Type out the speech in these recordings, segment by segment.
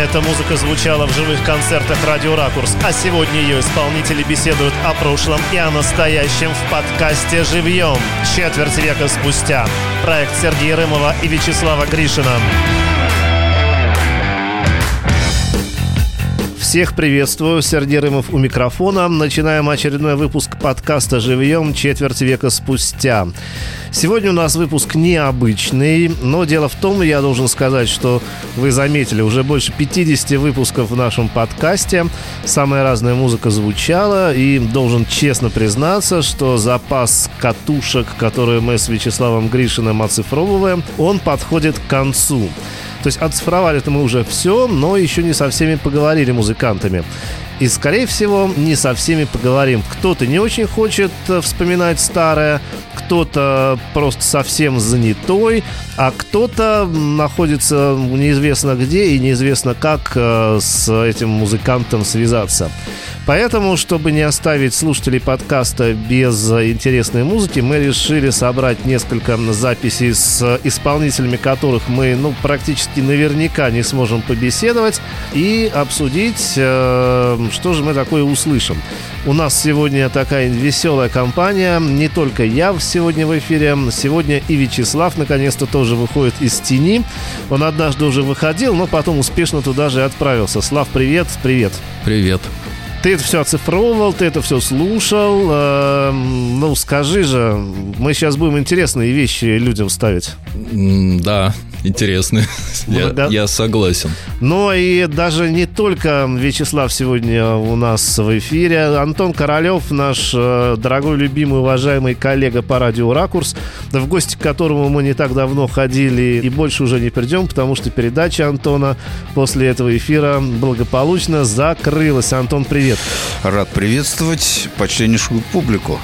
Эта музыка звучала в живых концертах «Радио Ракурс», а сегодня ее исполнители беседуют о прошлом и о настоящем в подкасте «Живьем» четверть века спустя. Проект Сергея Рымова и Вячеслава Гришина. Всех приветствую, Сергей Рымов у микрофона. Начинаем очередной выпуск подкаста «Живьем. Четверть века спустя». Сегодня у нас выпуск необычный, но дело в том, я должен сказать, что вы заметили, уже больше 50 выпусков в нашем подкасте. Самая разная музыка звучала, и должен честно признаться, что запас катушек, которые мы с Вячеславом Гришиным оцифровываем, он подходит к концу. То есть оцифровали-то мы уже все, но еще не со всеми поговорили музыкантами. И, скорее всего, не со всеми поговорим. Кто-то не очень хочет э, вспоминать старое, кто-то просто совсем занятой, а кто-то находится неизвестно где и неизвестно как э, с этим музыкантом связаться. Поэтому, чтобы не оставить слушателей подкаста без интересной музыки, мы решили собрать несколько записей с исполнителями которых мы ну, практически наверняка не сможем побеседовать и обсудить, э, что же мы такое услышим. У нас сегодня такая веселая компания. Не только я сегодня в эфире. Сегодня и Вячеслав наконец-то тоже выходит из тени. Он однажды уже выходил, но потом успешно туда же отправился. Слав, привет. Привет. Привет. Ты это все оцифровывал, ты это все слушал. Э, ну, скажи же, мы сейчас будем интересные вещи людям ставить. Да, интересные. Я, я согласен. Но и даже не только Вячеслав сегодня у нас в эфире. Антон Королев, наш э, дорогой, любимый, уважаемый коллега по радио «Ракурс», в гости к которому мы не так давно ходили и больше уже не придем, потому что передача Антона после этого эфира благополучно закрылась. Антон, привет привет. Рад приветствовать почтеннейшую публику.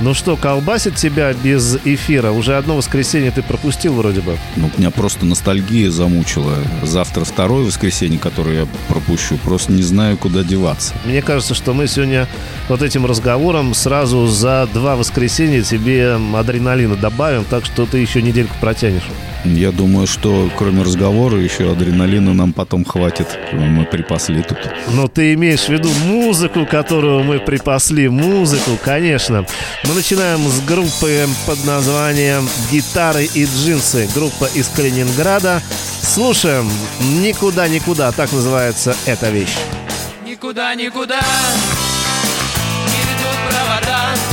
Ну что, колбасит тебя без эфира? Уже одно воскресенье ты пропустил вроде бы. Ну, меня просто ностальгия замучила. Завтра второе воскресенье, которое я пропущу. Просто не знаю, куда деваться. Мне кажется, что мы сегодня вот этим разговором сразу за два воскресенья тебе адреналина добавим, так что ты еще недельку протянешь. Я думаю, что кроме разговора еще адреналина нам потом хватит. Мы припасли тут. Но ты имеешь в виду музыку, которую мы припасли. Музыку, конечно. Мы начинаем с группы под названием «Гитары и джинсы». Группа из Калининграда. Слушаем «Никуда-никуда». Так называется эта вещь. Никуда-никуда не ведут провода.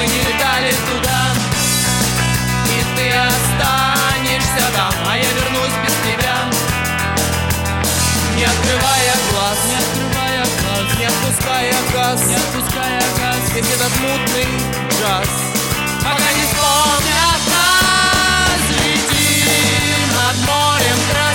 Мы не летали туда, и ты останешься там, а я вернусь без тебя. Не открывая глаз, не открывая глаз, не отпуская газ, не отпуская газ, весь этот мутный джаз, пока не вспомнят нас, летим над морем красота,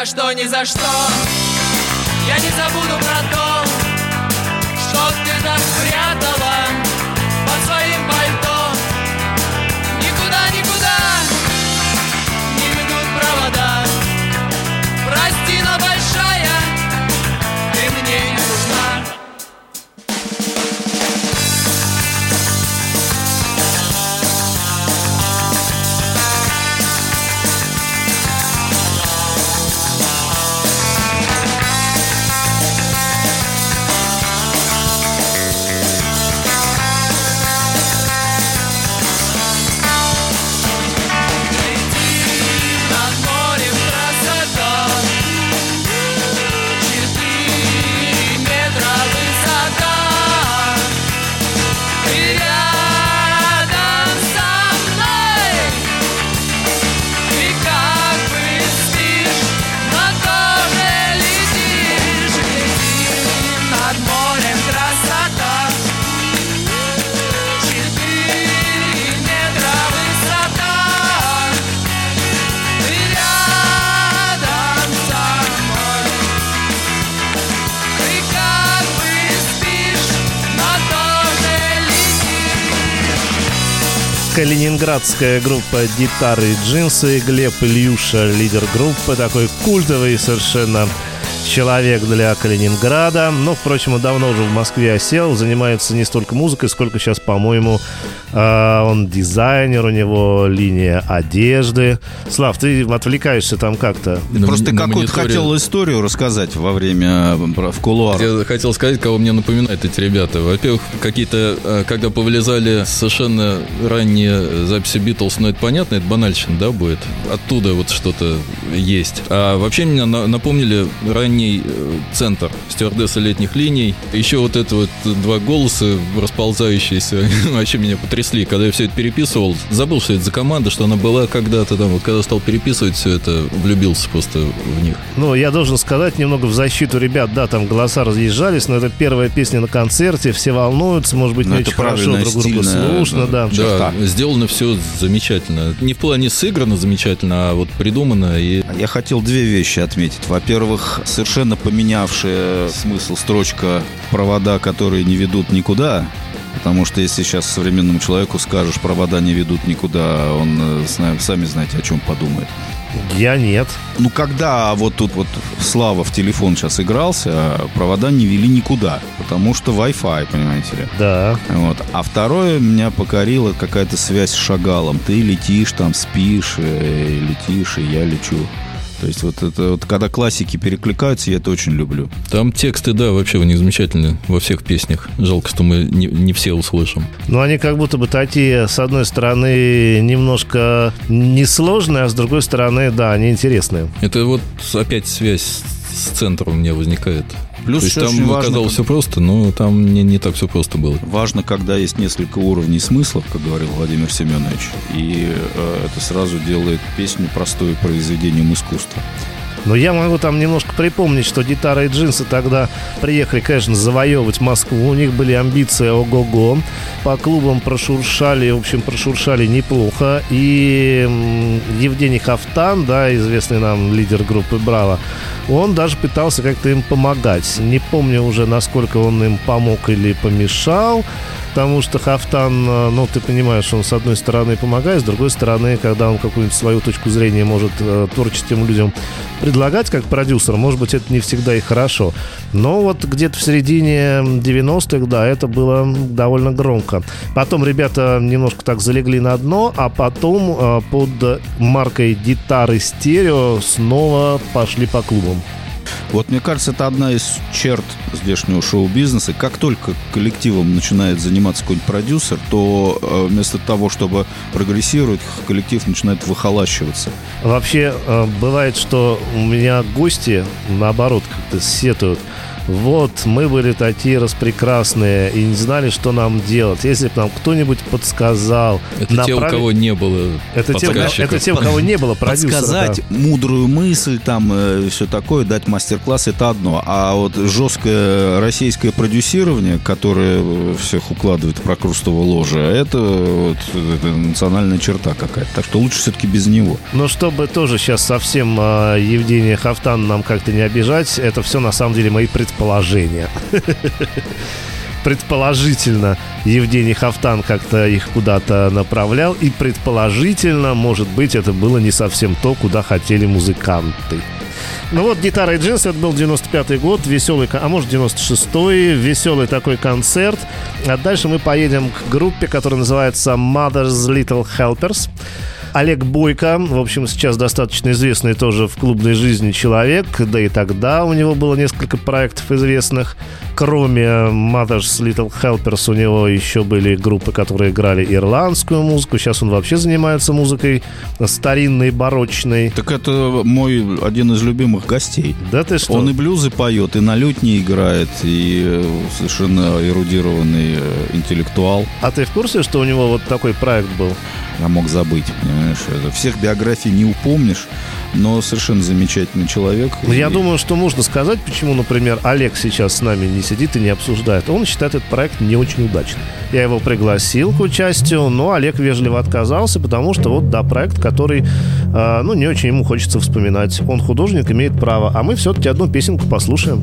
за что, ни за что. Я не забуду про то Что ты так спрятала калининградская группа «Гитары и джинсы», Глеб Ильюша, лидер группы, такой культовый совершенно человек для Калининграда. Но, впрочем, он давно уже в Москве осел, занимается не столько музыкой, сколько сейчас, по-моему, а, он дизайнер, у него линия одежды. Слав, ты отвлекаешься там как-то. Просто какую-то хотел историю рассказать во время в кулуарах. Я хотел сказать, кого мне напоминают эти ребята. Во-первых, какие-то, а, когда повылезали совершенно ранние записи Битлз, ну это понятно, это банальщина, да, будет? Оттуда вот что-то есть. А вообще меня напомнили ранний э, центр стюардесса летних линий. Еще вот это вот два голоса расползающиеся, вообще меня потрясли, когда я все это переписывал. Забыл, что это за команда, что она была когда-то там. Вот когда стал переписывать все это, влюбился просто в них. Ну, я должен сказать немного в защиту ребят. Да, там голоса разъезжались, но это первая песня на концерте, все волнуются, может быть, но не очень хорошо друг друга слушно, да. Да, да сделано все замечательно. Не в плане сыграно замечательно, а вот придумано. И... Я хотел две вещи отметить. Во-первых, совершенно поменявшая смысл строчка «провода, которые не ведут никуда», Потому что если сейчас современному человеку скажешь, провода не ведут никуда, он, э, сами знаете, о чем подумает. Я нет. Ну, когда вот тут вот Слава в телефон сейчас игрался, провода не вели никуда, потому что Wi-Fi, понимаете ли. Да. Вот. А второе меня покорила какая-то связь с Шагалом. Ты летишь там, спишь, и э, летишь, и я лечу. То есть вот это вот когда классики перекликаются, я это очень люблю. Там тексты, да, вообще у них замечательные во всех песнях. Жалко, что мы не, не все услышим. Ну, они как будто бы такие, с одной стороны, немножко несложные, а с другой стороны, да, они интересные. Это вот опять связь с центром у меня возникает. Плюс То есть там важно, оказалось все просто, но там не, не так все просто было. Важно, когда есть несколько уровней смыслов, как говорил Владимир Семенович, и э, это сразу делает песню простое произведением искусства. Но я могу там немножко припомнить, что гитара и джинсы тогда приехали, конечно, завоевывать Москву. У них были амбиции ого-го. По клубам прошуршали, в общем, прошуршали неплохо. И Евгений Хафтан, да, известный нам лидер группы «Браво», он даже пытался как-то им помогать. Не помню уже, насколько он им помог или помешал потому что Хафтан, э, ну, ты понимаешь, он с одной стороны помогает, с другой стороны, когда он какую-нибудь свою точку зрения может э, творческим людям предлагать как продюсер, может быть, это не всегда и хорошо. Но вот где-то в середине 90-х, да, это было довольно громко. Потом ребята немножко так залегли на дно, а потом э, под маркой гитары стерео снова пошли по клубам. Вот мне кажется, это одна из черт здешнего шоу-бизнеса. Как только коллективом начинает заниматься какой-нибудь продюсер, то э, вместо того, чтобы прогрессировать, коллектив начинает выхолащиваться. Вообще, э, бывает, что у меня гости, наоборот, как-то сетуют вот, мы были такие распрекрасные и не знали, что нам делать. Если бы нам кто-нибудь подсказал... Это направ... те, у кого не было это те, это те, у кого не было продюсера. Подсказать да. мудрую мысль, там, э, все такое, дать мастер-класс, это одно. А вот жесткое российское продюсирование, которое всех укладывает в прокрустово ложе, это, вот, это национальная черта какая-то. Так что лучше все-таки без него. Но чтобы тоже сейчас совсем э, Евгения Хафтан нам как-то не обижать, это все на самом деле мои предположения предположение. Предположительно, Евгений Хафтан как-то их куда-то направлял, и предположительно, может быть, это было не совсем то, куда хотели музыканты. Ну вот «Гитара и джинсы» это был 95-й год, веселый, а может 96-й, веселый такой концерт. А дальше мы поедем к группе, которая называется Mother's Little Helpers. Олег Бойко, в общем, сейчас достаточно известный тоже в клубной жизни человек, да и тогда у него было несколько проектов известных. Кроме Mother's Little Helpers у него еще были группы, которые играли ирландскую музыку. Сейчас он вообще занимается музыкой старинной, барочной. Так это мой один из любимых гостей. Да ты что? Он и блюзы поет, и на лютне играет, и э, совершенно эрудированный э, интеллектуал. А ты в курсе, что у него вот такой проект был? Я мог забыть, понимаешь? Всех биографий не упомнишь, но совершенно замечательный человек. Ну, я и... думаю, что можно сказать, почему, например, Олег сейчас с нами не сидит и не обсуждает. Он считает этот проект не очень удачным. Я его пригласил к участию, но Олег вежливо отказался, потому что вот, да, проект, который, э, ну, не очень ему хочется вспоминать. Он художник, имеет право, а мы все-таки одну песенку послушаем.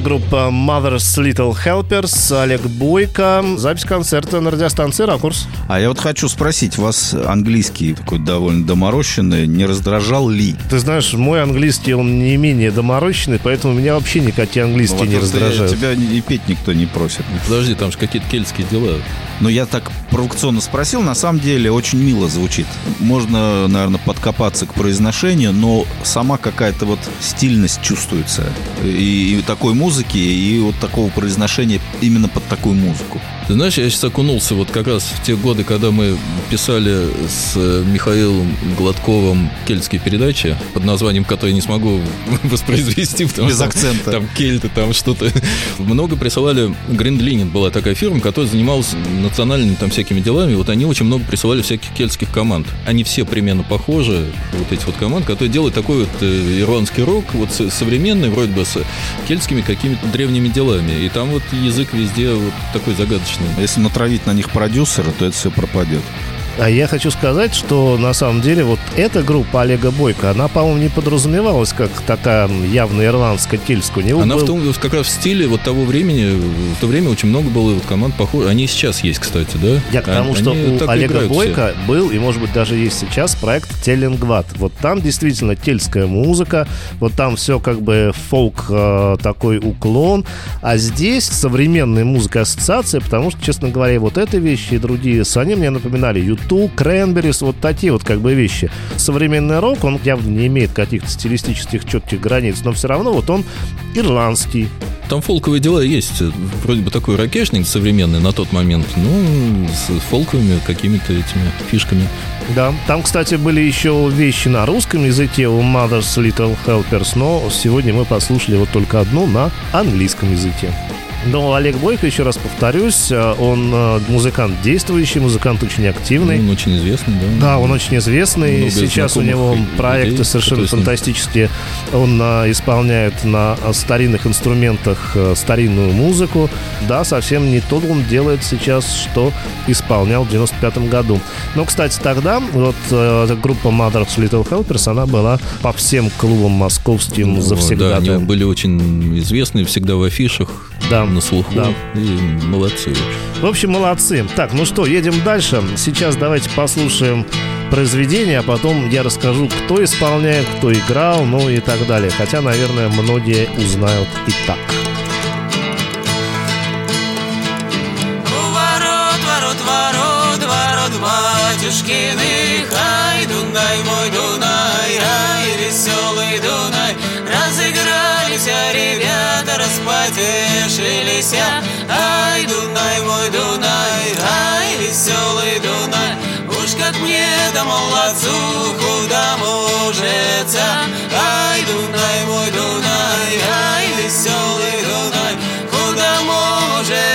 Группа Mother's Little Helpers, Олег Бойко. Запись концерта на радиостанции «Ракурс». А я вот хочу спросить, вас английский такой довольно доморощенный, не раздражал ли? Ты знаешь, мой английский, он не менее доморощенный, поэтому меня вообще никакие английские Ну, не вот это раздражают. Тебя и петь никто не просит. Подожди, там же какие-то кельтские дела. Но я так провокационно спросил, на самом деле очень мило звучит. Можно, наверное, подкопаться к произношению, но сама какая-то вот стильность чувствуется. И, и такой музыки, и вот такого произношения именно под такую музыку. Ты знаешь, я сейчас окунулся вот как раз в те годы, когда мы писали с Михаилом Гладковым кельтские передачи, под названием, которые я не смогу воспроизвести, потому Без акцента. там кельты, там что-то. Много присылали, Гриндлинин была такая фирма, которая занималась национальными там всякими делами, вот они очень много присылали всяких кельтских команд. Они все примерно похожи, вот эти вот команды, которые делают такой вот э, ирландский рок, вот современный, вроде бы с кельтскими какими-то древними делами. И там вот язык везде вот такой загадочный. Если натравить на них продюсера, то это все пропадет. А я хочу сказать, что на самом деле вот эта группа Олега Бойко, она, по-моему, не подразумевалась как такая явно ирландско-кельская. У него Она был- в том, как раз в стиле вот того времени, в то время очень много было вот команд похожих. Они и сейчас есть, кстати, да? Я к тому, Они что у так и Олега играют все. Бойко был, и, может быть, даже есть сейчас проект Теллингват. Вот там действительно тельская музыка, вот там все как бы фолк э, такой уклон, а здесь современная музыка ассоциация, потому что, честно говоря, вот эти вещи и другие, с они мне напоминали YouTube, Кренберис, вот такие вот как бы вещи. Современный рок, он явно не имеет каких-то стилистических четких границ, но все равно вот он ирландский, Там фолковые дела есть. Вроде бы такой ракешник современный на тот момент. Ну, с фолковыми какими-то этими фишками. Да, там, кстати, были еще вещи на русском языке у Mother's Little Helpers, но сегодня мы послушали вот только одну на английском языке. Но Олег Бойко, еще раз повторюсь, э, он э, музыкант действующий, музыкант очень активный. Он очень известный, да. Да, он очень известный. Много Сейчас у него людей, проекты совершенно которые с ним- фантастические. Он а, исполняет на старинных инструментах старинную музыку. Да, совсем не то он делает сейчас, что исполнял в 95 году. Но, кстати, тогда вот э, эта группа Mother's Little Helpers, она была по всем клубам московским Ну, завсегда. Да, они были очень известны, всегда в афишах, Да, на слуху. да. И молодцы. В общем, молодцы. Так, ну что, едем дальше. Сейчас давайте послушаем произведение, а потом я расскажу, кто исполняет, кто играл, ну и так далее. Хотя, наверное, многие узнают и так. Распотешились Ай, Дунай, мой Дунай, ай, веселый Дунай как мне да молодцу худому житься. Ай, Дунай, мой Дунай, ай, веселый Дунай, худому житься,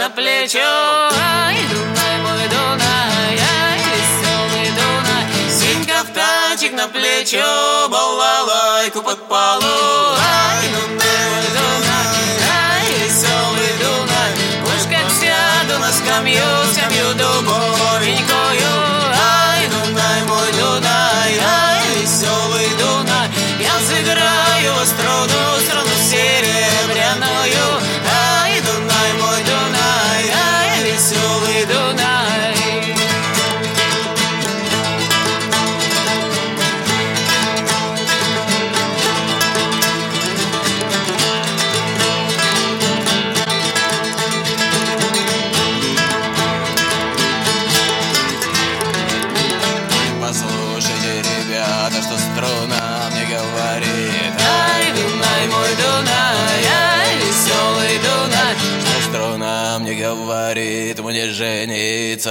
на плечо. Ай, Дунай, мой Дунай, ай, веселый Дунай. Синька в тачек на плечо, балалайку под полу. Ай, Дунай, мой Дунай, ай, веселый Дунай. Уж как сяду на скамью, скамью дубовенькою. Ай, Дунай, мой Дунай, ай, веселый Дунай. Я сыграю во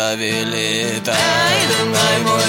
жениться велит Ай, Дунай, мой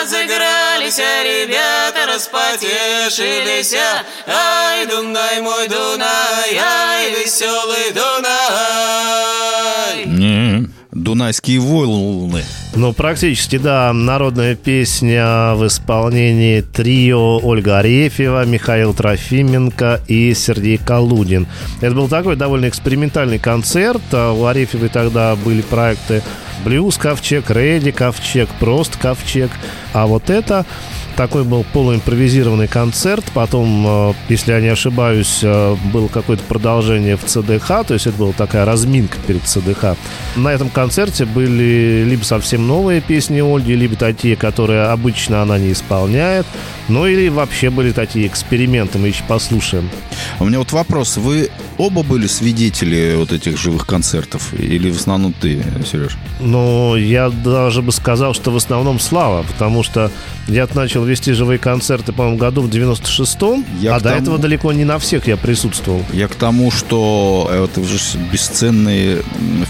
Разыгрались ребята, распотешились Ай, Дунай, мой Дунай, ай, веселый Дунай Не, Дунайские волны. Ну, практически, да. Народная песня в исполнении трио Ольга Арефьева, Михаил Трофименко и Сергей Калудин. Это был такой довольно экспериментальный концерт. А У Арефьевой тогда были проекты «Блюз Ковчег», «Рэди Ковчег», «Просто Ковчег». А вот это такой был полуимпровизированный концерт. Потом, э, если я не ошибаюсь, э, было какое-то продолжение в ЦДХ, то есть это была такая разминка перед ЦДХ. На этом концерте были либо совсем новые песни Ольги, либо такие, которые обычно она не исполняет, ну или вообще были такие эксперименты, мы еще послушаем. У меня вот вопрос. Вы оба были свидетели вот этих живых концертов? Или в основном ты, Сереж? Но я даже бы сказал, что в основном Слава, потому что я начал вести живые концерты, по-моему, году в 96-м, Я а до тому- этого далеко не на всех я присутствовал. Я к тому, что это уже бесценные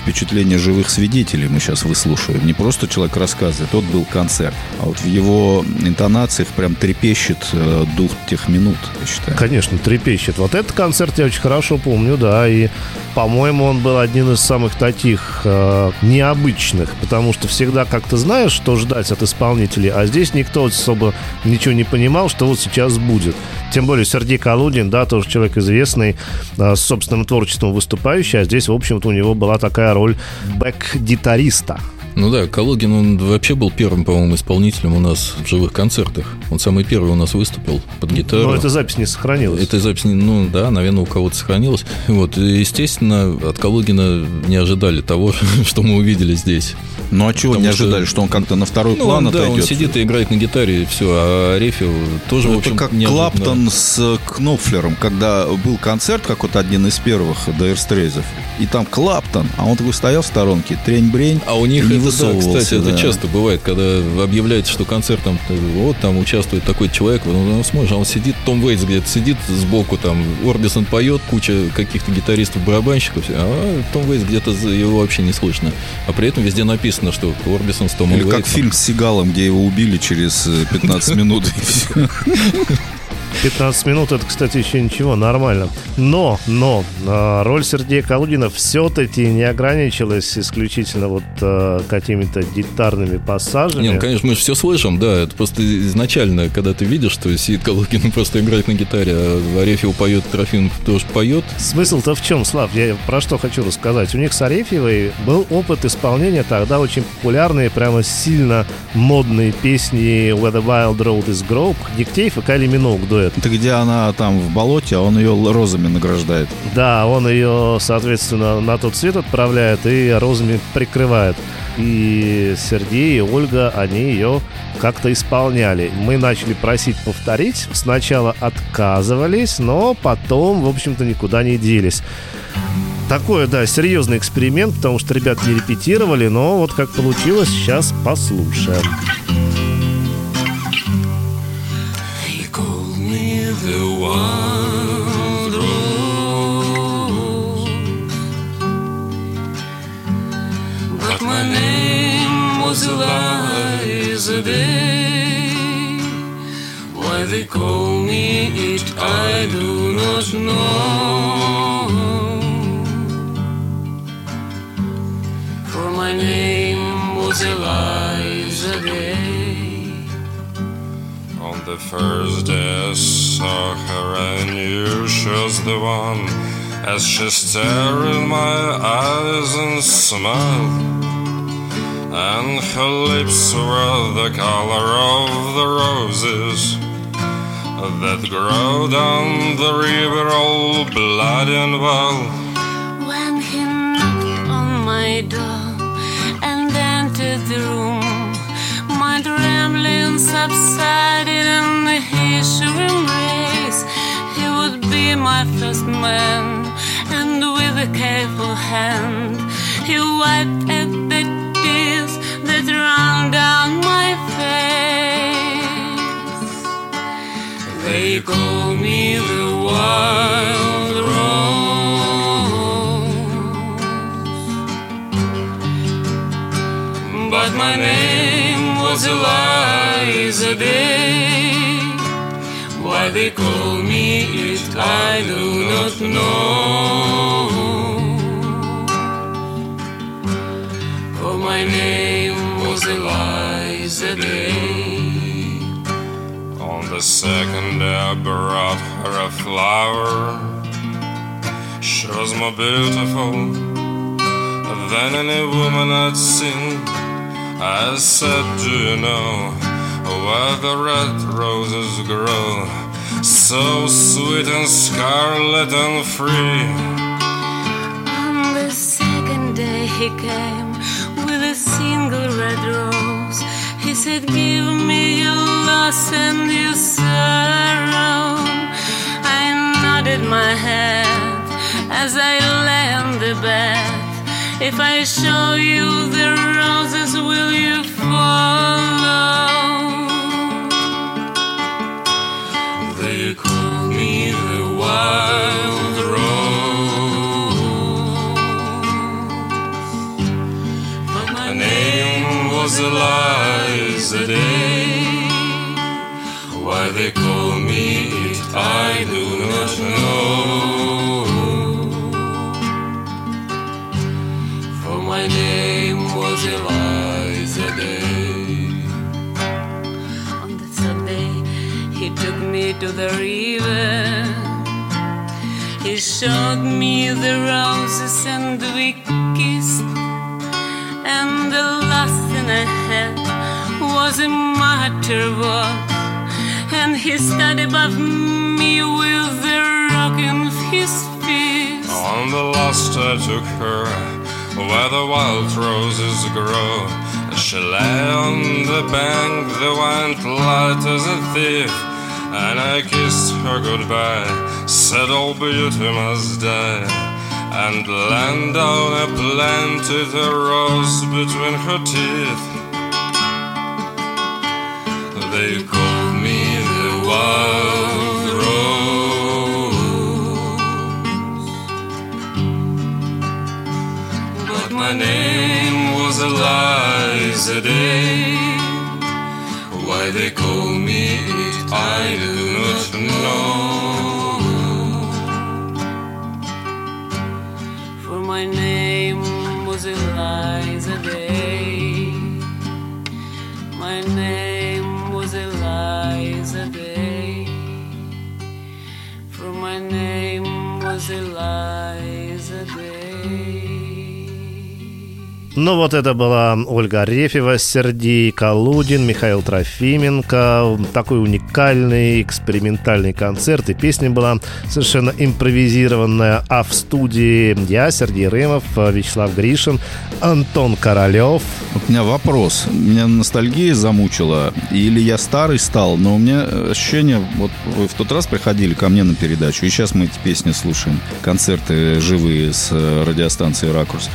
впечатления живых свидетелей мы сейчас выслушиваем. Не просто человек рассказывает, вот был концерт, а вот в его интонациях прям трепещет э, дух тех минут, я считаю. Конечно, трепещет. Вот этот концерт я очень хорошо помню, да, и, по-моему, он был один из самых таких э, необычных, потому что всегда как-то знаешь, что ждать от исполнителей, а здесь никто особо ничего не понимал, что вот сейчас будет. Тем более Сергей Калудин, да, тоже человек известный, э, с собственным творчеством выступающий, а здесь, в общем-то, у него была такая роль бэк-гитариста. Ну да, Калугин, он вообще был первым, по-моему, исполнителем у нас в живых концертах. Он самый первый у нас выступил под гитару. Но эта запись не сохранилась. Эта запись, ну да, наверное, у кого-то сохранилась. Вот, и, естественно, от Калугина не ожидали того, что мы увидели здесь. Ну а чего Потому не что- ожидали, что он как-то на второй Ну, план он, да, он отойдет? сидит и играет на гитаре, и все, а Арефьев тоже, в Это общем, как неожиданно. Клаптон с Кнопфлером, когда был концерт какой-то один из первых Дайрстрейзов, и там Клаптон, а он такой стоял в сторонке, трень-брень, А у них не это, да, кстати, это да. часто бывает, когда объявляется, что концерт там, э, вот там участвует такой человек, ну, ну, смотришь, а он сидит, Том Вейтс где-то сидит сбоку, там, Орбисон поет, куча каких-то гитаристов, барабанщиков, а Том Вейтс где-то его вообще не слышно. А при этом везде написано, что Орбисон с Томом Или как Вейтсом. фильм с Сигалом, где его убили через э, 15 минут. И всё. 15 минут это, кстати, еще ничего, нормально. Но, но, а, роль Сергея Калугина все-таки не ограничилась исключительно вот а, какими-то гитарными пассажами. Не, ну, конечно, мы же все слышим, да. Это просто изначально, когда ты видишь, что сидит Калугин просто играет на гитаре, а Арефьев поет, Трофимов тоже поет. Смысл-то в чем, Слав? Я про что хочу рассказать. У них с Арефьевой был опыт исполнения тогда очень популярные, прямо сильно модные песни Where the Wild Road is Grope, Диктеев и Кайли Миноуг дуэт. Это где она там в болоте, а он ее розами награждает. Да, он ее, соответственно, на тот свет отправляет и розами прикрывает. И Сергей и Ольга, они ее как-то исполняли. Мы начали просить повторить. Сначала отказывались, но потом, в общем-то, никуда не делись. Такой, да, серьезный эксперимент, потому что ребят не репетировали, но вот как получилось, сейчас послушаем. Name was Eliza Day. Why they call me it, I do not know. For my name was Eliza Day. On the first day I saw her, I knew she was the one. As she stared in my eyes and smiled, and her lips were the color of the roses that grow down the river, all blood and wild. When he knocked on my door and entered the room, my trembling subsided and his embrace. He would be my first man, and with a careful hand, he wiped at the ran down my face. They call me the wild rose, but my name was Eliza Day. Why they call me it, I do not know. For my name was Eliza Day. On the second day I brought her a flower. She was more beautiful than any woman I'd seen. I said, Do you know where the red roses grow? So sweet and scarlet and free. On the second day he came single red rose. He said, Give me your loss and your sorrow. I nodded my head as I lay on the bed. If I show you the roses, will you follow? They call me the wild name was Eliza Day. Why they call me it, I do not know. For my name was Eliza Day. On the Sunday, he took me to the river. He showed me the roses and we kissed. and the a matter walk. And he stood above me with a rock in his fist. On the last I took her where the wild roses grow. She lay on the bank, the went light as a thief. And I kissed her goodbye, said oh, all beauty must die. And land down I planted a rose between her teeth. They called me the wild rose. But my name was Eliza Day. Why they call me it, I do not know. For my name was Eliza Day. My name my name was Eliza Ну вот это была Ольга Арефьева, Сергей Калудин, Михаил Трофименко. Такой уникальный экспериментальный концерт. И песня была совершенно импровизированная. А в студии я, Сергей Рымов, Вячеслав Гришин, Антон Королев. У меня вопрос. Меня ностальгия замучила, или я старый стал, но у меня ощущение, вот вы в тот раз приходили ко мне на передачу, и сейчас мы эти песни слушаем, концерты живые с э, радиостанции «Ракурс».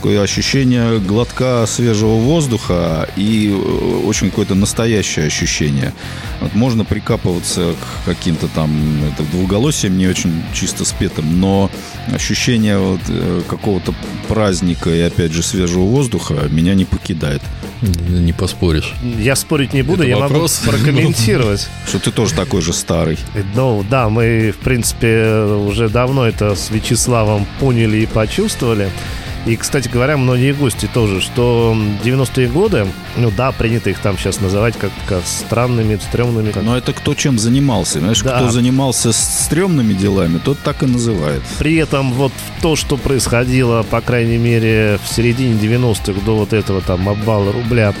Такое ощущение глотка свежего воздуха и э, очень какое-то настоящее ощущение. Вот можно прикапываться к каким-то там это, двуголосием не очень чисто спетым, но ощущение вот, э, какого-то праздника и опять же свежего воздуха меня не покидает. Не поспоришь. Я спорить не буду, Это я вопрос. могу прокомментировать. Что ты тоже такой же старый. Ну да, мы, в принципе, уже давно это с Вячеславом поняли и почувствовали. И, кстати говоря, многие гости тоже, что 90-е годы, ну да, принято их там сейчас называть как-то странными, стрёмными. как- Но это кто чем занимался. Знаешь, Да. кто занимался стрёмными делами, тот так и называет. При этом вот то, что происходило, по крайней мере, в середине 90-х до вот этого там обвала рубля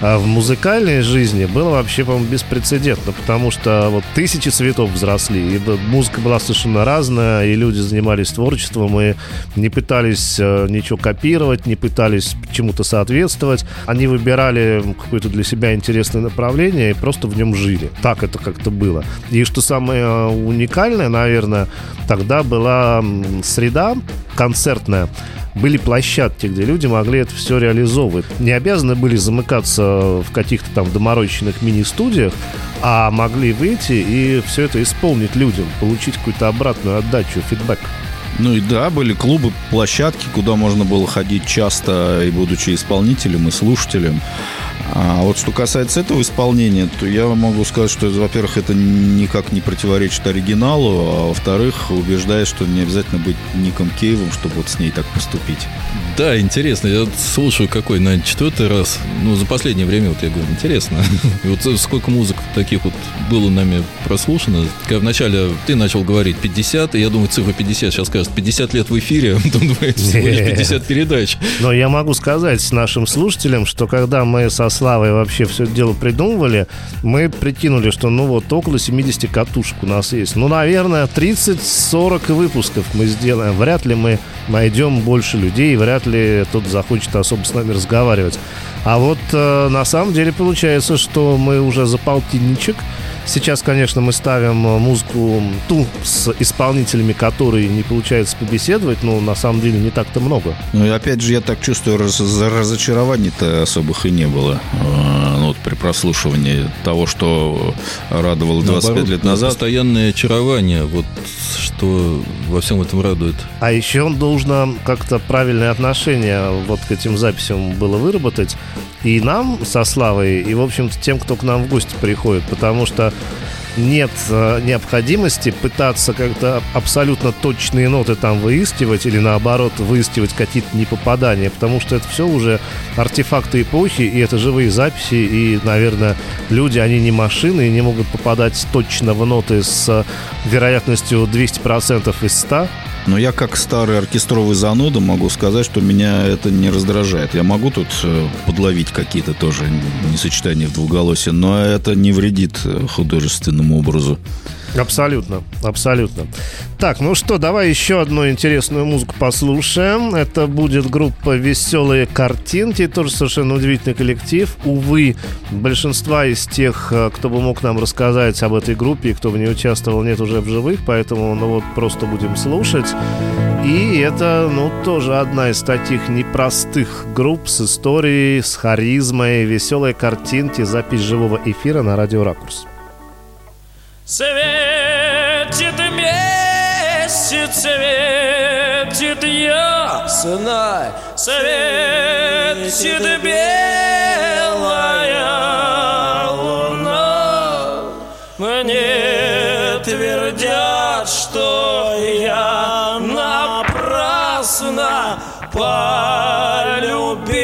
в музыкальной жизни было вообще, по-моему, беспрецедентно, потому что вот тысячи цветов взросли, и музыка была совершенно разная, и люди занимались творчеством, и не пытались э, ничего копировать, не пытались чему-то соответствовать. Они выбирали какое-то для себя интересное направление и просто в нем жили. Так это как-то было. И что самое э, уникальное, наверное, тогда была среда концертная, были площадки, где люди могли это все реализовывать. Не обязаны были замыкаться в каких-то там доморощенных мини-студиях, а могли выйти и все это исполнить людям, получить какую-то обратную отдачу, фидбэк. Ну и да, были клубы, площадки, куда можно было ходить часто и будучи исполнителем, и слушателем. А вот что касается этого исполнения, то я могу сказать, что, во-первых, это никак не противоречит оригиналу, а во-вторых, убеждает, что не обязательно быть Ником Кейвом, чтобы вот с ней так поступить. Да, интересно. Я слушаю какой, на четвертый раз. Ну, за последнее время, вот я говорю, интересно. И вот сколько музык таких вот было нами прослушано. Когда вначале ты начал говорить 50, и я думаю, цифра 50 сейчас скажет 50 лет в эфире, а лишь 50 передач. Но я могу сказать нашим слушателям, что когда мы со Славой вообще все это дело придумывали, мы прикинули, что ну вот около 70 катушек у нас есть. Ну, наверное, 30-40 выпусков мы сделаем. Вряд ли мы найдем больше людей, вряд ли кто-то захочет особо с нами разговаривать. А вот э, на самом деле получается, что мы уже за полтинничек. Сейчас, конечно, мы ставим э, музыку ту с исполнителями, которые не получается побеседовать, но на самом деле не так-то много. Ну и опять же, я так чувствую, раз- разочарований-то особых и не было. Вот при прослушивании того, что радовало 25 Наоборот, лет назад. Постоянное очарование, вот что во всем этом радует. А еще нужно как-то правильное отношение вот к этим записям было выработать. И нам со Славой, и, в общем-то, тем, кто к нам в гости приходит. Потому что нет э, необходимости пытаться как-то абсолютно точные ноты там выискивать или наоборот выискивать какие-то непопадания, потому что это все уже артефакты эпохи, и это живые записи, и, наверное, люди, они не машины и не могут попадать точно в ноты с вероятностью 200% из 100, Но я как старый оркестровый зануда могу сказать, что меня это не раздражает. Я могу тут э, подловить какие-то тоже несочетания в двуголосие, но это не вредит э, художественному образу. Абсолютно, абсолютно. Так, ну что, давай еще одну интересную музыку послушаем. Это будет группа «Веселые картинки», тоже совершенно удивительный коллектив. Увы, большинства из тех, э, кто бы мог нам рассказать об этой группе кто в ней участвовал, нет уже в живых, поэтому ну вот просто будем слушать. И это, ну, тоже одна из таких непростых групп с историей, с харизмой, веселые картинки, запись живого эфира на радио «Ракурс». Светит месяц, светит ясно, светит белая луна. Мне твердят, что я напрасно полюбила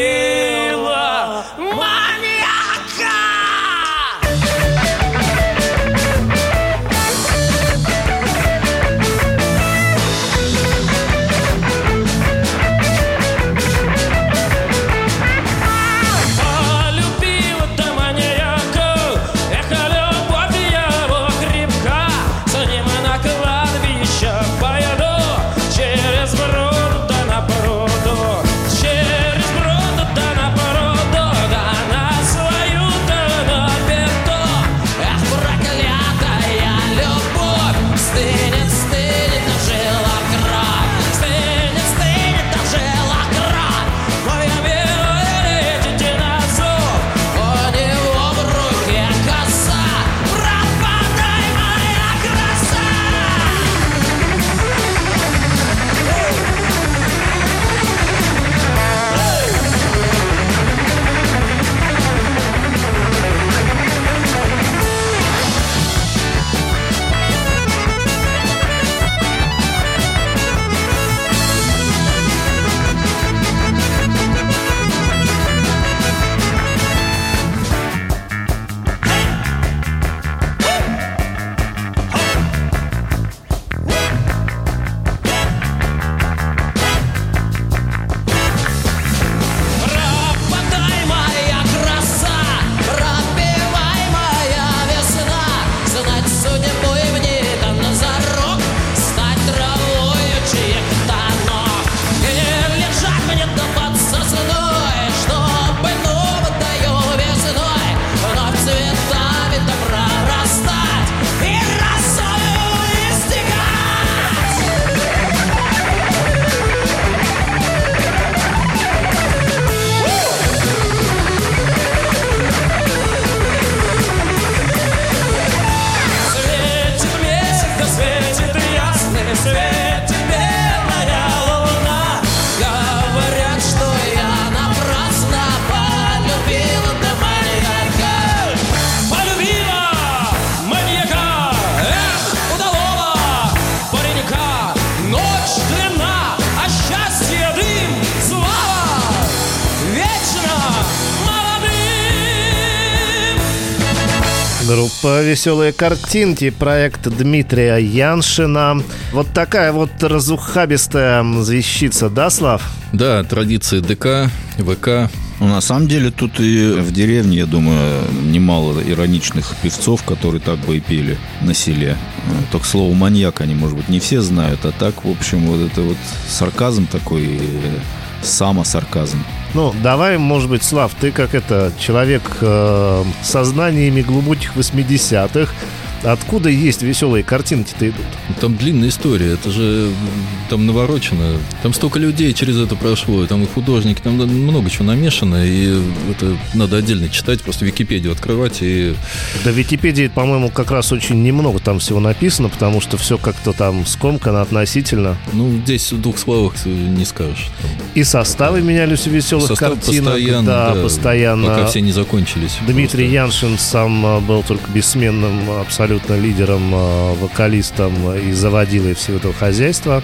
«Веселые картинки», проект Дмитрия Яншина. Вот такая вот разухабистая звещица, да, Слав? Да, традиции ДК, ВК. Ну, на самом деле, тут и в деревне, я думаю, немало ироничных певцов, которые так бы и пели на селе. Ну, Только слово «маньяк» они, может быть, не все знают, а так, в общем, вот это вот сарказм такой, э, самосарказм. Ну, давай, может быть, Слав, ты как это, человек э, со знаниями глубоких 80-х, Откуда есть веселые картинки-то идут? Там длинная история, это же там наворочено. Там столько людей через это прошло, там и художники, там много чего намешано, и это надо отдельно читать, просто Википедию открывать и... Да, Википедии, по-моему, как раз очень немного там всего написано, потому что все как-то там скомкано относительно. Ну, здесь в двух словах не скажешь. Там И составы менялись у веселых состав картинок. постоянно, да, да, постоянно. Пока все не закончились. Дмитрий Просто. Яншин сам а, был только бессменным абсолютно лидером, а, вокалистом и заводилой всего этого хозяйства.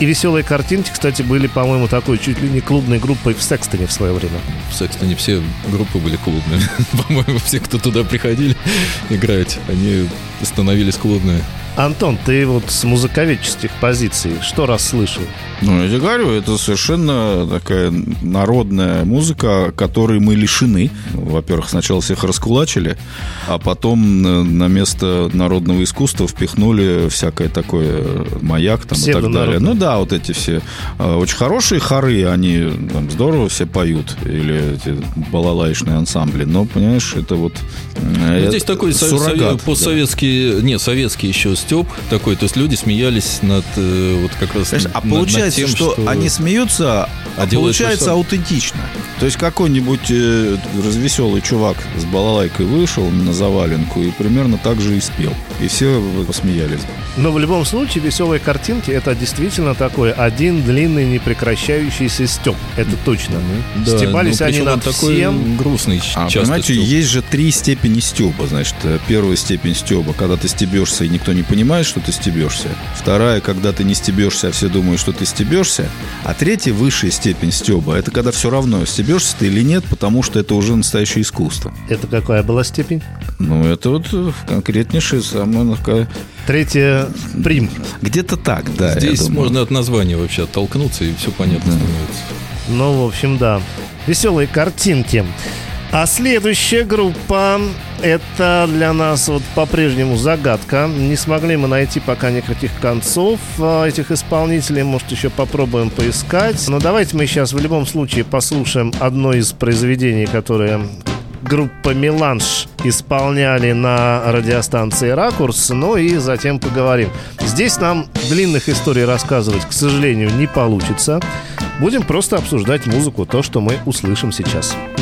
И веселые картинки, кстати, были, по-моему, такой чуть ли не клубной группой в Секстоне в свое время. В Секстоне все группы были клубные. По-моему, все, кто туда приходили играть, они становились клубные. Антон, ты вот с музыковедческих позиций что расслышал? Ну, я тебе говорю, это совершенно такая народная музыка, которой мы лишены. Во-первых, сначала всех раскулачили, а потом э, на место народного искусства впихнули всякое такое э, маяк там и так далее. Ну да, вот эти все э, очень хорошие хоры, они там здорово все поют, или эти балалаечные ансамбли, но, понимаешь, это вот... э, Ну, Здесь такой суррогат, сове- да. постсоветский, не, советский еще степ такой, то есть люди смеялись над э, вот как раз Знаешь, а над- над получается, тем, что, они смеются, а, А получается сам- аутентично. То есть какой-нибудь э, развеселый чувак с балалайкой вышел на заваленку и примерно так же и спел. И все посмеялись. Но в любом случае веселые картинки это действительно такой один длинный непрекращающийся степ. Это точно. Да, Стебались ну, они над такой всем. грустный А часто понимаете, стёб. есть же три степени стеба. Значит, э, первая степень стеба, когда ты стебешься, и никто не понимает, что ты стебешься. Вторая, когда ты не стебешься, а все думают, что ты стебешься. А третья, высшая степень стеба, это когда все равно, стебешься ты или нет, потому что это уже настоящее искусство. Это какая была степень? Ну, это вот э, конкретнейшая самая такая... Третья прим. Где-то так, да. Здесь можно от названия вообще оттолкнуться, и все понятно становится. Ну, в общем, да. Веселые картинки. А следующая группа это для нас вот по-прежнему загадка. Не смогли мы найти пока никаких концов а, этих исполнителей. Может, еще попробуем поискать. Но давайте мы сейчас в любом случае послушаем одно из произведений, которые группа «Меланж» исполняли на радиостанции «Ракурс», ну и затем поговорим. Здесь нам длинных историй рассказывать, к сожалению, не получится. Будем просто обсуждать музыку, то, что мы услышим сейчас. Baby,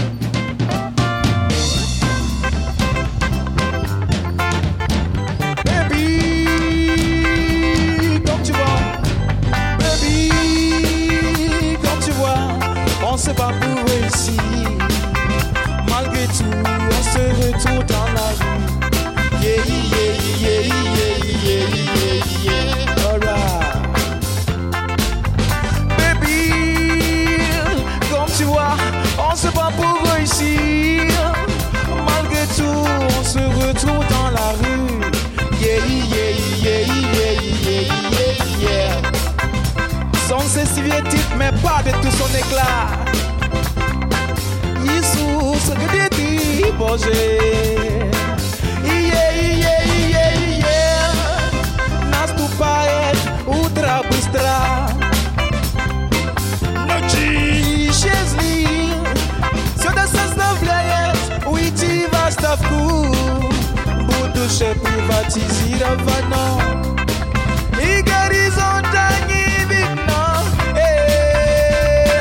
Eh.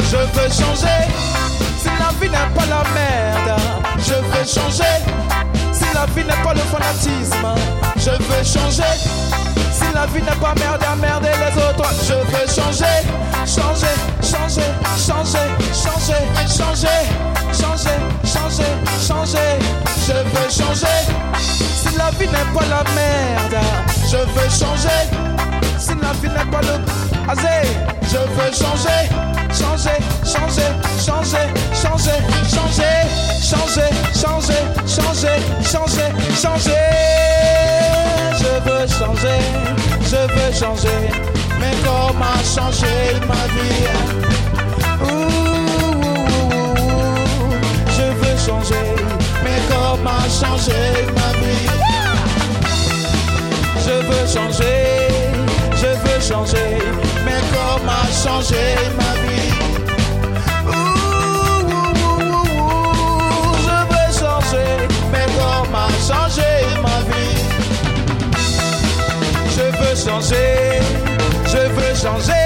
je veux changer. Si la vie n'est pas la merde je veux changer. Si la vie n'est pas le fanatisme je veux changer. Si la vie n'est pas merde à merde les autres je veux changer. Changer changer changer changer, changer changer, changer. Je veux changer. Si la vie n'est pas la merde, je veux changer. Si la vie n'est pas le azé, je veux changer, changer, changer, changer, changer, changer, changer, changer, changer, changer, changer. Je veux changer, je veux changer, mais comment changer ma vie? Mais comment changer ma vie? Je veux changer, je veux changer, mais comment changer ma vie? Je veux changer, mais comment changer ma vie? Je veux changer, je veux changer,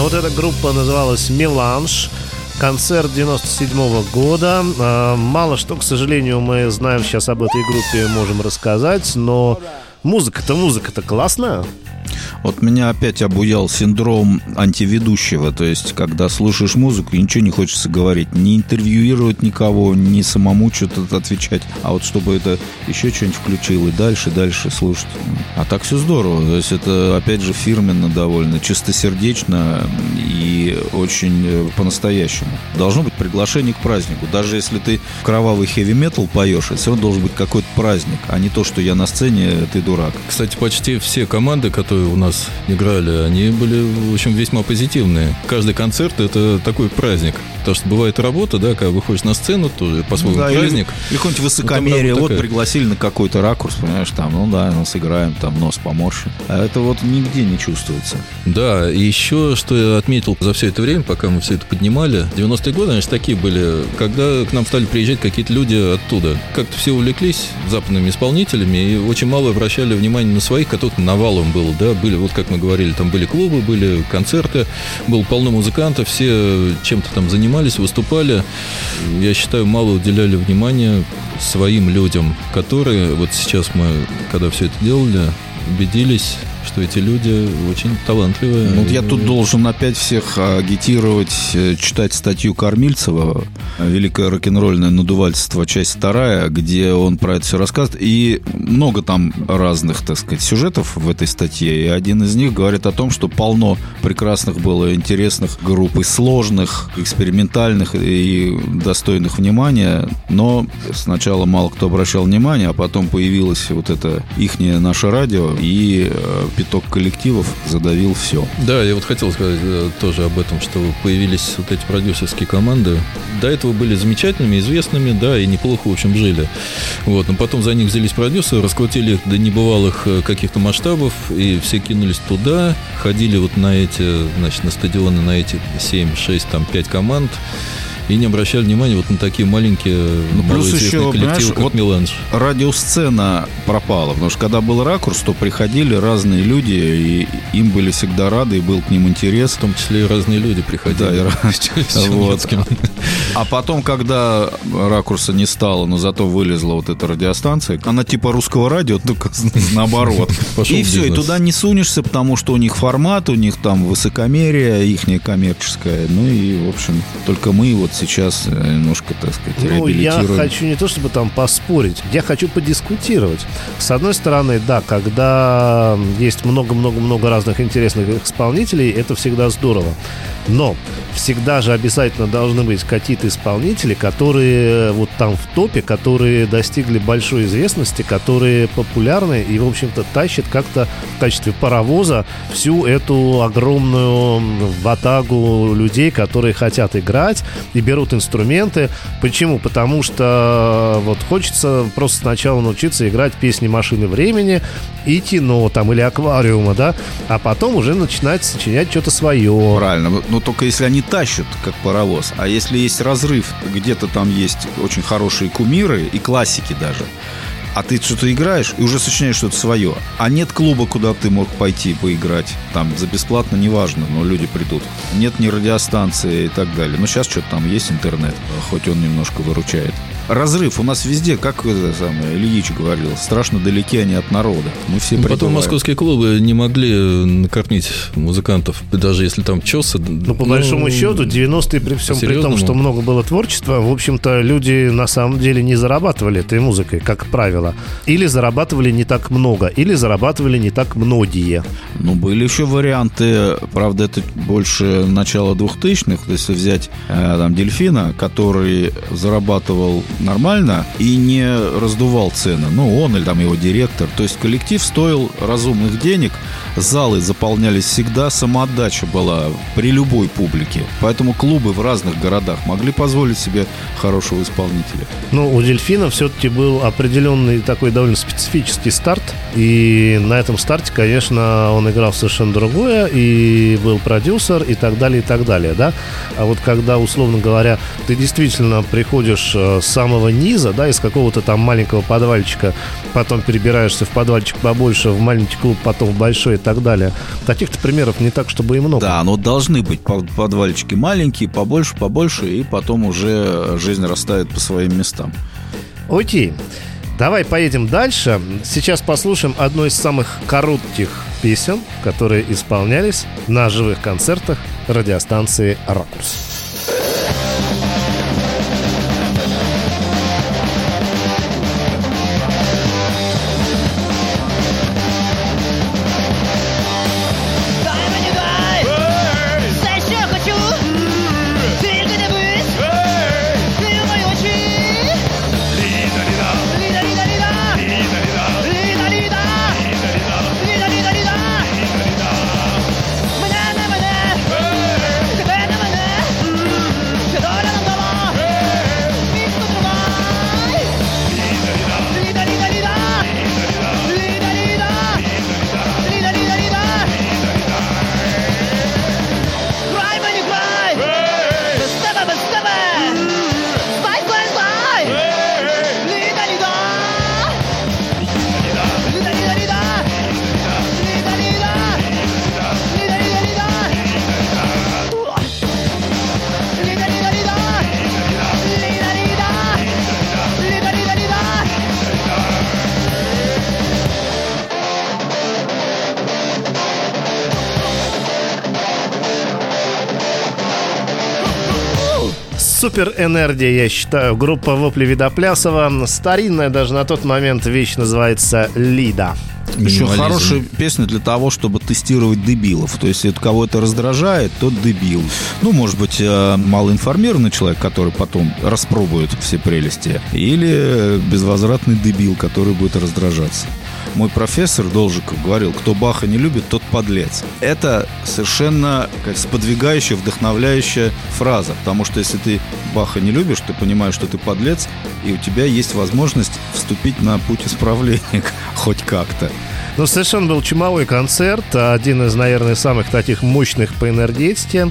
Но вот эта группа называлась «Меланж». Концерт 97 года. А, Мало что, к сожалению, мы знаем сейчас об этой группе, можем рассказать, но музыка-то, музыка-то классная. Вот меня опять обуял синдром антиведущего. То есть, когда слушаешь музыку, и ничего не хочется говорить. Не интервьюировать никого, не самому что-то отвечать. А вот чтобы это еще что-нибудь включил и дальше, дальше слушать. А так все здорово. То есть, это, опять же, фирменно довольно, чистосердечно и очень э, по-настоящему. Должно быть приглашение к празднику. Даже если ты кровавый хэви-метал поешь, это все равно должен быть какой-то праздник, а не то, что я на сцене, ты дурак. Кстати, почти все команды, которые у нас играли, они были, в общем, весьма позитивные. Каждый концерт — это такой праздник. Потому что бывает работа, да, когда выходишь на сцену, тоже по-своему Да, или- праздник. Или какое-нибудь Ну, высокомерие. работа вот такая. пригласили на какой-то ракурс, понимаешь, там, ну да, ну сыграем, там нос поморщим. А это вот нигде не чувствуется. Да, и еще, что я отметил за все это время, пока мы все это поднимали, 90-е годы, значит, такие были, когда к нам стали приезжать какие-то люди оттуда. Как-то все увлеклись западными исполнителями и очень мало обращали внимание на своих, которых навалом было, да, были, вот как мы говорили, там были клубы, были концерты, было полно музыкантов, все чем-то там занимались, выступали. Я считаю, мало уделяли внимания своим людям, которые, вот сейчас мы, когда все это делали, убедились, что эти люди очень талантливые. Ну, Вот я тут должен опять всех агитировать, э, читать статью Кормильцева «Великое рок-н-ролльное надувательство. Часть вторая», где он про это все рассказывает. И много там разных, так сказать, сюжетов в этой статье. И один из них говорит о том, что полно прекрасных было интересных групп и сложных, экспериментальных и достойных внимания. Но сначала мало кто обращал внимание, а потом появилось вот это ихнее наше радио, и э, пяток коллективов задавил все. Да, я вот хотел сказать э, тоже об этом, что появились вот эти продюсерские команды. До этого были замечательными, известными, да, и неплохо, в общем, жили. Вот, но потом за них взялись продюсеры, раскрутили их до небывалых э, каких-то масштабов, и все кинулись туда, ходили вот на эти, значит, на стадионы, на эти 7, 6, там, 5 команд, и не обращали внимания вот на такие маленькие, Ну, плюс еще, коллективы, как вот- Меланж. радиосцена пропала, потому что когда был ракурс, то приходили разные люди, и им были всегда рады, и был к ним интерес. В том числе и разные люди приходили. Да, и С вот. А потом, когда ракурса не стало, но зато вылезла вот эта радиостанция, она типа русского радио, только наоборот. Пошел И все, и туда не сунешься, потому что у них формат, у них там высокомерие, ихнее коммерческое. Ну и, в общем, только мы вот сейчас э, немножко, так сказать, Ну, я хочу не то чтобы там поспорить, я хочу подискутировать. С одной стороны, да, когда есть много-много-много разных интересных исполнителей, это всегда здорово. Но всегда же обязательно должны быть какие-то исполнители, которые вот там в топе, которые достигли большой известности, которые популярны и, в общем-то, тащат как-то в качестве паровоза всю эту огромную ватагу людей, которые хотят играть и берут инструменты. Почему? Потому что вот хочется просто сначала научиться играть песни машины времени и кино там или аквариума, да, а потом уже начинать сочинять что-то свое. Правильно, но только если они тащат, как паровоз. А если есть разрыв, где-то там есть очень хорошие кумиры и классики даже, а ты что-то играешь и уже сочиняешь что-то свое. А нет клуба, куда ты мог пойти поиграть. Там за бесплатно, неважно, но люди придут. Нет ни радиостанции и так далее. Но сейчас что-то там есть интернет, хоть он немножко выручает. Разрыв у нас везде, как это самое, Ильич говорил, страшно далеки они от народа. Мы все Ну, Потом прибываем. московские клубы не могли накормить музыкантов, даже если там чесы. Ну, по большому счету, 90-е, при всем при том, что много было творчества, в общем-то, люди на самом деле не зарабатывали этой музыкой, как правило. Или зарабатывали не так много, или зарабатывали не так многие. Ну, были еще варианты, правда, это больше начала 2000-х, если взять э, там Дельфина, который зарабатывал нормально и не раздувал цены. Ну, он или там его директор. То есть коллектив стоил разумных денег, залы заполнялись всегда, самоотдача была при любой публике. Поэтому клубы в разных городах могли позволить себе хорошего исполнителя. Ну, у Дельфина все-таки был определенный такой довольно специфический старт. И на этом старте, конечно, он играл совершенно другое, и был продюсер, и так далее, и так далее, да. А вот когда, условно говоря, ты действительно приходишь э, с самого низа, да, из какого-то там маленького подвальчика, потом перебираешься в подвальчик побольше, в маленький клуб, потом в большой так далее. Таких-то примеров не так, чтобы и много. Да, но должны быть под- подвальчики маленькие, побольше, побольше, и потом уже жизнь растает по своим местам. Окей. Давай поедем дальше. Сейчас послушаем одну из самых коротких песен, которые исполнялись на живых концертах радиостанции «Ракурс». Супер энергия, я считаю. Группа Вопли Видоплясова. Старинная даже на тот момент вещь называется «Лида». Еще хорошая песня для того, чтобы тестировать дебилов. То есть, если кого это раздражает, тот дебил. Ну, может быть, э, малоинформированный человек, который потом распробует все прелести. Или безвозвратный дебил, который будет раздражаться. Мой профессор Должиков говорил, кто Баха не любит, тот подлец. Это совершенно как сподвигающая, вдохновляющая фраза. Потому что если ты Баха не любишь, ты понимаешь, что ты подлец, и у тебя есть возможность вступить на путь исправления хоть как-то. Ну, совершенно был чумовой концерт, один из, наверное, самых таких мощных по энергетике.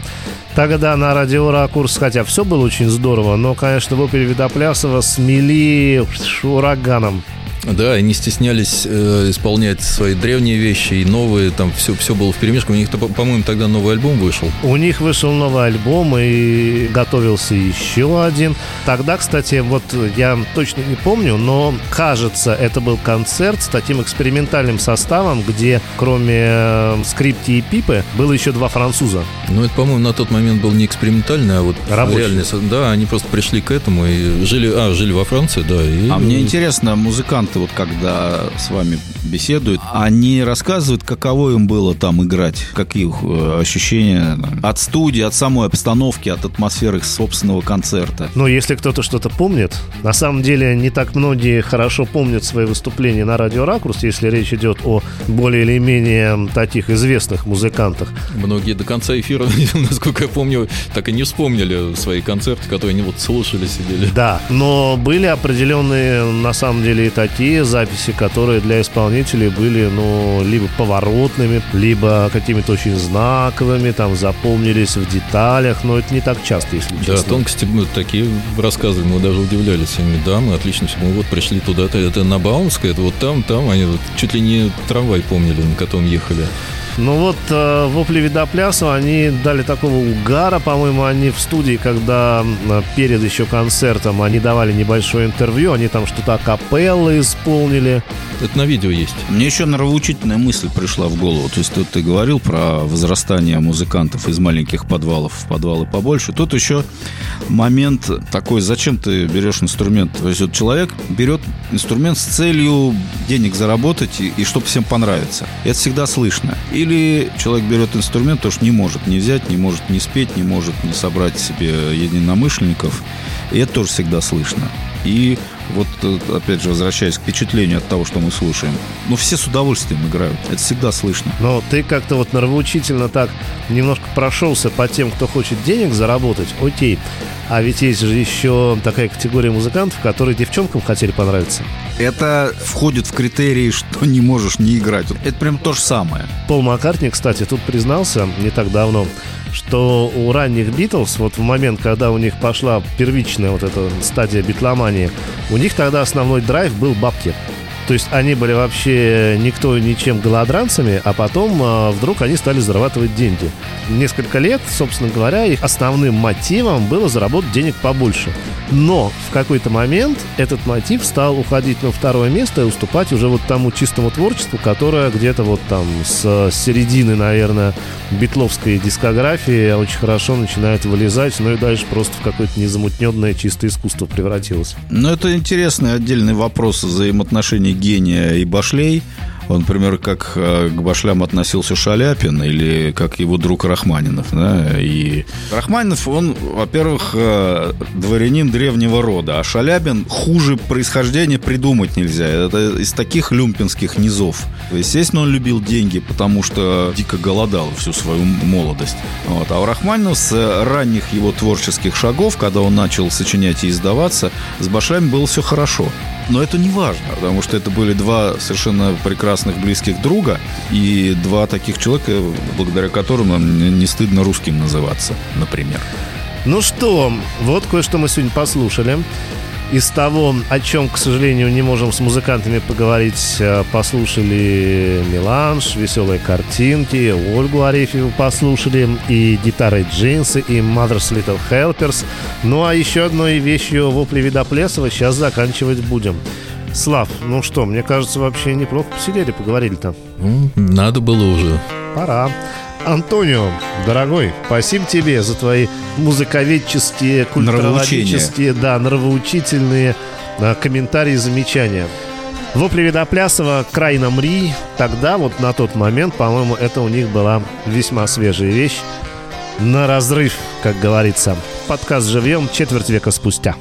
Тогда на радио «Ракурс», хотя все было очень здорово, но, конечно, Вопель Видоплясова смели ураганом. Да, и не стеснялись э, исполнять свои древние вещи и новые, там все, все было в перемешку. У них, по- по-моему, тогда новый альбом вышел. У них вышел новый альбом и готовился еще один. Тогда, кстати, вот я точно не помню, но кажется, это был концерт с таким экспериментальным составом, где кроме э, скрипти и пипы было еще два француза. Но это, по-моему, на тот момент был не экспериментальный, а вот Рабочий. реальный. Да, они просто пришли к этому и жили, а, жили во Франции, да. И, А мне интересно, музыканты, вот когда с вами беседуют, они рассказывают, каково им было там играть, какие их э, ощущения от студии, от самой обстановки, от атмосферы их собственного концерта. Но если кто-то что-то помнит, на самом деле не так многие хорошо помнят свои выступления на радио «Ракурс», если речь идет о более или менее таких известных музыкантах. Многие до конца эфира, насколько я помню, так и не вспомнили свои концерты, которые они вот слушали, сидели. Да, но были определенные, на самом деле, и такие такие записи, которые для исполнителей были, ну, либо поворотными, либо какими-то очень знаковыми, там, запомнились в деталях, но это не так часто, если Да, честно. тонкости мы такие рассказывали, мы даже удивлялись. Они, да, мы отлично все, мы вот пришли туда-то, это на Баумской, это вот там, там, они вот чуть ли не трамвай помнили, на котором ехали. Ну вот э, вопли Видоплясу, они дали такого угара, по-моему, они в студии, когда перед еще концертом они давали небольшое интервью, они там что-то акапеллы исполнили. Это на видео есть. Мне еще нравоучительная мысль пришла в голову. То есть тут ты говорил про возрастание музыкантов из маленьких подвалов в подвалы побольше. Тут еще момент такой, зачем ты берешь инструмент? То есть вот человек берет инструмент с целью денег заработать и, и чтобы всем понравиться. Это всегда слышно. Или человек берет инструмент, потому что не может не взять, не может не спеть, не может не собрать себе единомышленников. И это тоже всегда слышно. И вот, э, опять же, возвращаясь к впечатлению от того, что мы слушаем, ну, все с удовольствием играют. Это всегда слышно. Но ты как-то вот нравоучительно так немножко прошелся по тем, кто хочет денег заработать. Окей. А ведь есть же еще такая категория музыкантов, которые девчонкам хотели понравиться. Это входит в критерии, что не можешь не играть. Это прям то же самое. Пол Маккартни, кстати, тут признался не так давно, что у ранних Битлз, вот в момент, когда у них пошла первичная вот эта стадия битломании, у них тогда основной драйв был бабки. То есть они были вообще никто и ничем голодранцами, а потом а, вдруг они стали зарабатывать деньги. Несколько лет, собственно говоря, их основным мотивом было заработать денег побольше. Но в какой-то момент этот мотив стал уходить на второе место и уступать уже вот тому чистому творчеству, которое где-то вот там с середины, наверное, битловской дискографии очень хорошо начинает вылезать, ну и дальше просто в какое-то незамутненное чистое искусство превратилось. Но это интересный отдельный вопрос взаимоотношений гения и башлей. Он, например, как э, к башлям относился Шаляпин или как его друг Рахманинов. Да? И Рахманинов, он, во-первых, э, дворянин древнего рода, а Шаляпин хуже происхождения придумать нельзя. Это из таких люмпинских низов. Естественно, он любил деньги, потому что дико голодал всю свою молодость. Вот. А у Рахманинова с ранних его творческих шагов, когда он начал сочинять и издаваться, с башлями было все хорошо. Но это не важно, потому что это были два совершенно прекрасных близких друга и два таких человека, благодаря которым нам не стыдно русским называться, например. Ну что, вот кое-что мы сегодня послушали. Из того, о чем, к сожалению, не можем с музыкантами поговорить, э, послушали Меланж, веселые картинки, Ольгу Арефьеву послушали, и гитары джинсы, и Mother's Little Helpers. Ну а еще одной вещью вопли Видоплесова сейчас заканчивать будем. Слав, ну что, мне кажется, вообще неплохо посидели, поговорили-то. Ну, надо было уже. Пора. Антонио, дорогой, спасибо тебе за твои музыковедческие, культурологические, да, нравоучительные а, комментарии и замечания. Вопли Видоплясова «Край на мри» Тогда, вот на тот момент, по-моему, это у них была весьма свежая вещь. На разрыв, как говорится. Подкаст «Живьем» четверть века спустя.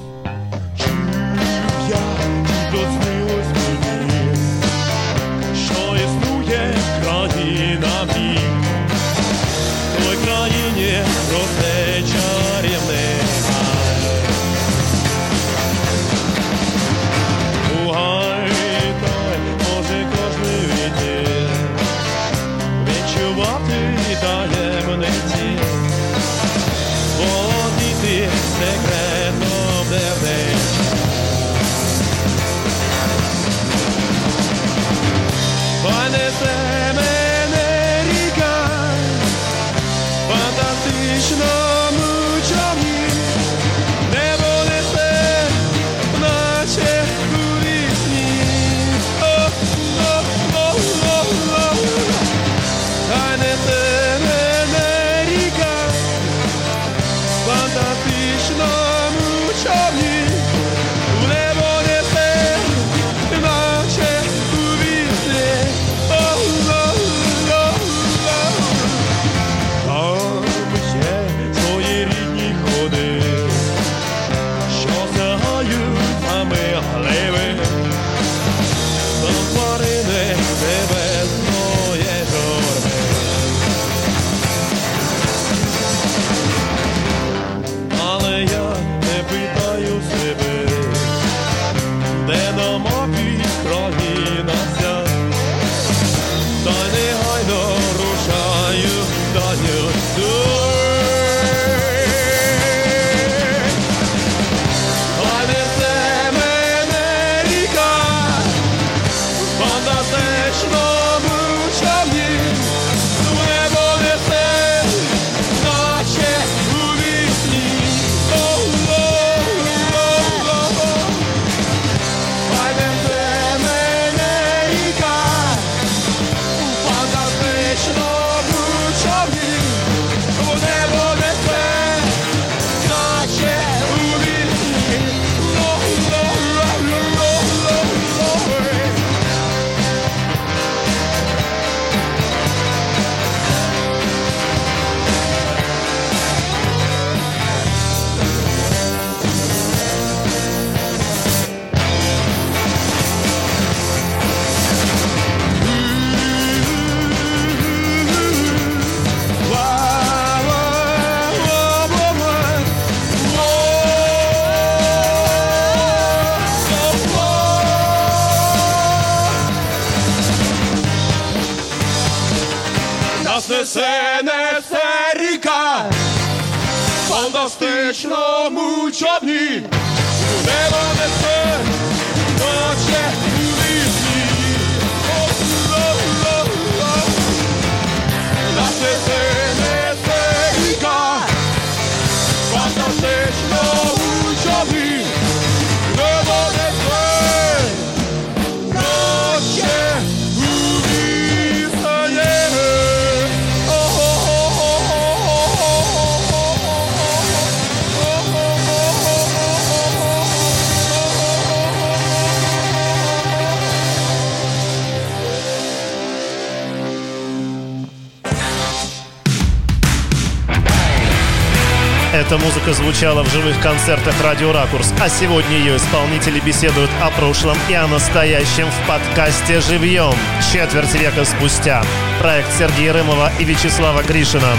Музыка звучала в живых концертах «Радио Ракурс», а сегодня ее исполнители беседуют о прошлом и о настоящем в подкасте «Живьем» четверть века спустя. Проект Сергея Рымова и Вячеслава Гришина.